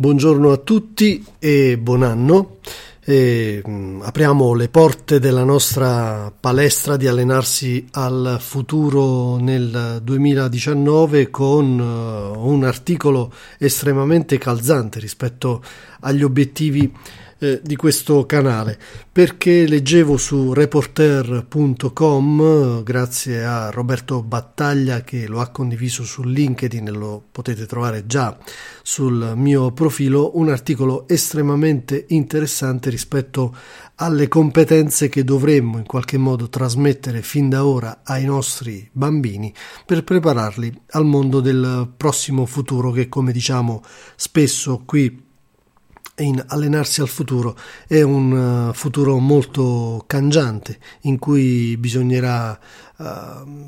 Buongiorno a tutti e buon anno. E, mh, mm, apriamo le porte della nostra palestra di allenarsi al futuro nel 2019 con uh, un articolo estremamente calzante rispetto agli obiettivi eh, di questo canale. Perché leggevo su reporter.com grazie a Roberto Battaglia che lo ha condiviso su LinkedIn lo potete trovare già sul mio profilo un articolo estremamente interessante rispetto alle competenze che dovremmo in qualche modo trasmettere fin da ora ai nostri bambini per prepararli al mondo del prossimo futuro che come diciamo spesso qui in allenarsi al futuro è un uh, futuro molto cangiante in cui bisognerà uh,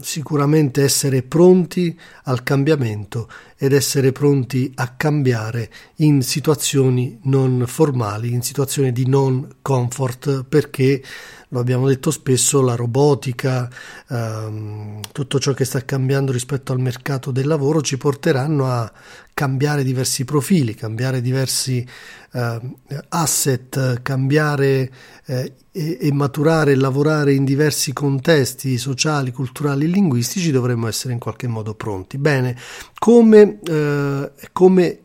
sicuramente essere pronti al cambiamento ed essere pronti a cambiare in situazioni non formali, in situazioni di non comfort perché lo abbiamo detto spesso, la robotica, ehm, tutto ciò che sta cambiando rispetto al mercato del lavoro ci porteranno a cambiare diversi profili, cambiare diversi eh, asset, cambiare eh, e, e, maturare e lavorare in diversi contesti sociali, culturali linguistici, dovremmo essere in qualche modo pronti. Bene, come, eh, come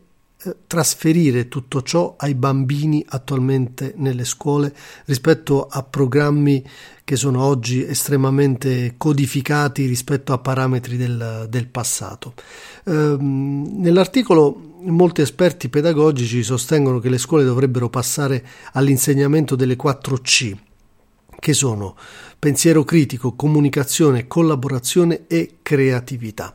trasferire tutto ciò ai bambini attualmente nelle scuole rispetto a programmi che sono oggi estremamente codificati rispetto a parametri del, del passato. Ehm, nell'articolo molti esperti pedagogici sostengono che le scuole dovrebbero passare all'insegnamento delle 4 C, che sono pensiero critico, comunicazione, collaborazione e creatività.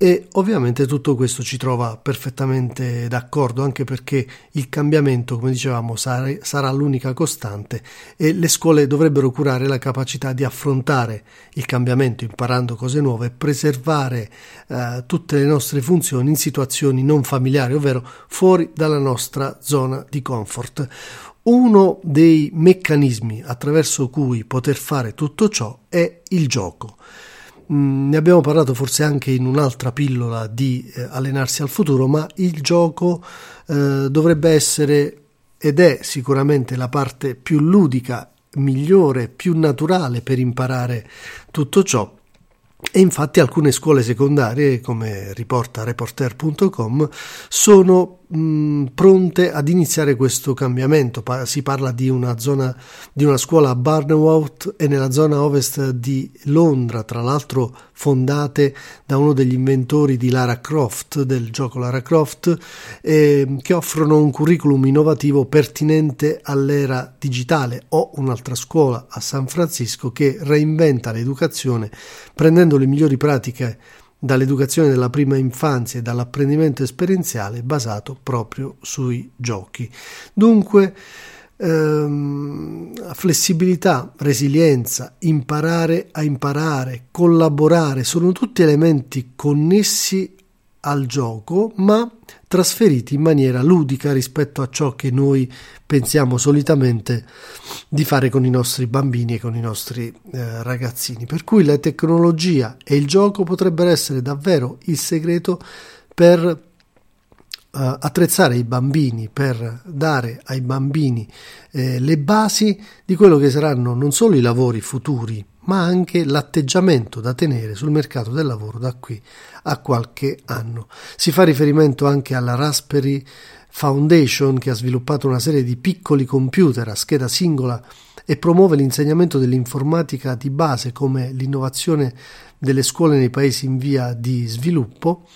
E ovviamente tutto questo ci trova perfettamente d'accordo, anche perché il cambiamento, come dicevamo, sarà l'unica costante e le scuole dovrebbero curare la capacità di affrontare il cambiamento imparando cose nuove e preservare eh, tutte le nostre funzioni in situazioni non familiari, ovvero fuori dalla nostra zona di comfort. Uno dei meccanismi attraverso cui poter fare tutto ciò è il gioco. Mm, ne abbiamo parlato forse anche in un'altra pillola di eh, allenarsi al futuro, ma il gioco eh, dovrebbe essere ed è sicuramente la parte più ludica, migliore, più naturale per imparare tutto ciò e infatti alcune scuole secondarie, come riporta reporter.com, sono mh, pronte ad iniziare questo cambiamento. Pa- si parla di una zona di una scuola a Barnewout e nella zona ovest di Londra, tra l'altro fondate da uno degli inventori di Lara Croft, del gioco Lara Croft, eh, che offrono un curriculum innovativo pertinente all'era digitale o un'altra scuola a San Francisco che reinventa l'educazione prendendo le migliori pratiche dall'educazione della prima infanzia e dall'apprendimento esperienziale basato proprio sui giochi. Dunque, ehm, flessibilità, resilienza, imparare a imparare, collaborare, sono tutti elementi connessi al gioco, ma trasferiti in maniera ludica rispetto a ciò che noi pensiamo solitamente di fare con i nostri bambini e con i nostri eh, ragazzini. Per cui la tecnologia e il gioco potrebbero essere davvero il segreto per attrezzare i bambini, per dare ai bambini eh, le basi di quello che saranno non solo i lavori futuri, ma anche l'atteggiamento da tenere sul mercato del lavoro da qui a qualche anno. Si fa riferimento anche alla Raspberry Foundation che ha sviluppato una serie di piccoli computer a scheda singola e promuove l'insegnamento dell'informatica di base come l'innovazione delle scuole nei paesi in via di sviluppo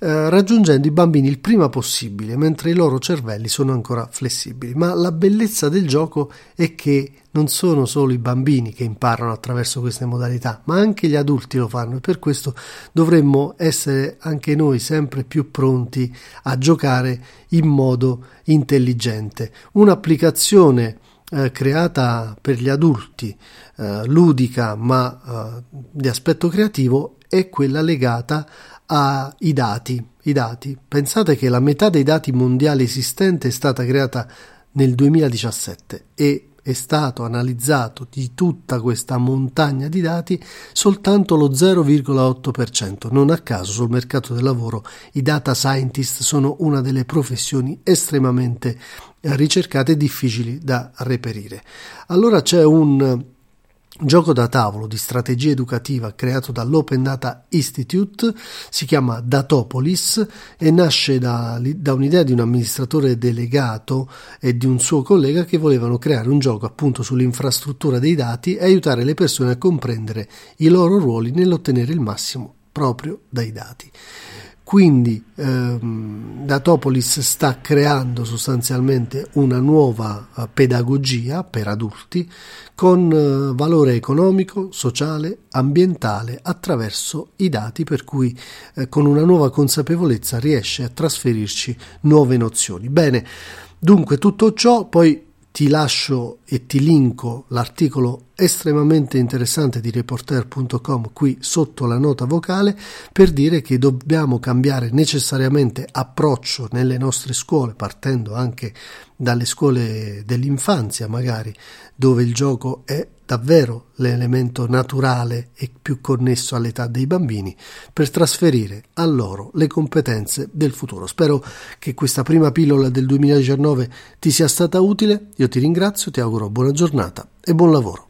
eh, raggiungendo i bambini il prima possibile, mentre i loro cervelli sono ancora flessibili. Ma la bellezza del gioco è che non sono solo i bambini che imparano attraverso queste modalità, ma anche gli adulti lo fanno e per questo dovremmo essere anche noi sempre più pronti a giocare in modo intelligente. Un'applicazione eh, creata per gli adulti, eh, ludica ma eh, di aspetto creativo, è quella legata ai dati, i dati. Pensate che la metà dei dati mondiali esistenti è stata creata nel 2017 e è stato analizzato di tutta questa montagna di dati soltanto lo 0,8%. Non a caso sul mercato del lavoro i data scientist sono una delle professioni estremamente ricercate e difficili da reperire. Allora c'è un gioco da tavolo di strategia educativa creato dall'Open Data Institute, si chiama Datopolis e nasce da, da, un'idea di un amministratore delegato e di un suo collega che volevano creare un gioco appunto sull'infrastruttura dei dati e aiutare le persone a comprendere i loro ruoli nell'ottenere il massimo proprio dai dati. Quindi ehm, Datopolis sta creando sostanzialmente una nuova eh, pedagogia per adulti con eh, valore economico, sociale, ambientale attraverso i dati per cui eh, con una nuova consapevolezza riesce a trasferirci nuove nozioni. Bene, dunque tutto ciò poi ti lascio e ti linko l'articolo estremamente interessante di reporter.com qui sotto la nota vocale per dire che dobbiamo cambiare necessariamente approccio nelle nostre scuole partendo anche dalle scuole dell'infanzia magari dove il gioco è davvero l'elemento naturale e più connesso all'età dei bambini per trasferire a loro le competenze del futuro. Spero che questa prima pillola del 2019 ti sia stata utile, io ti ringrazio, ti auguro buona giornata e buon lavoro.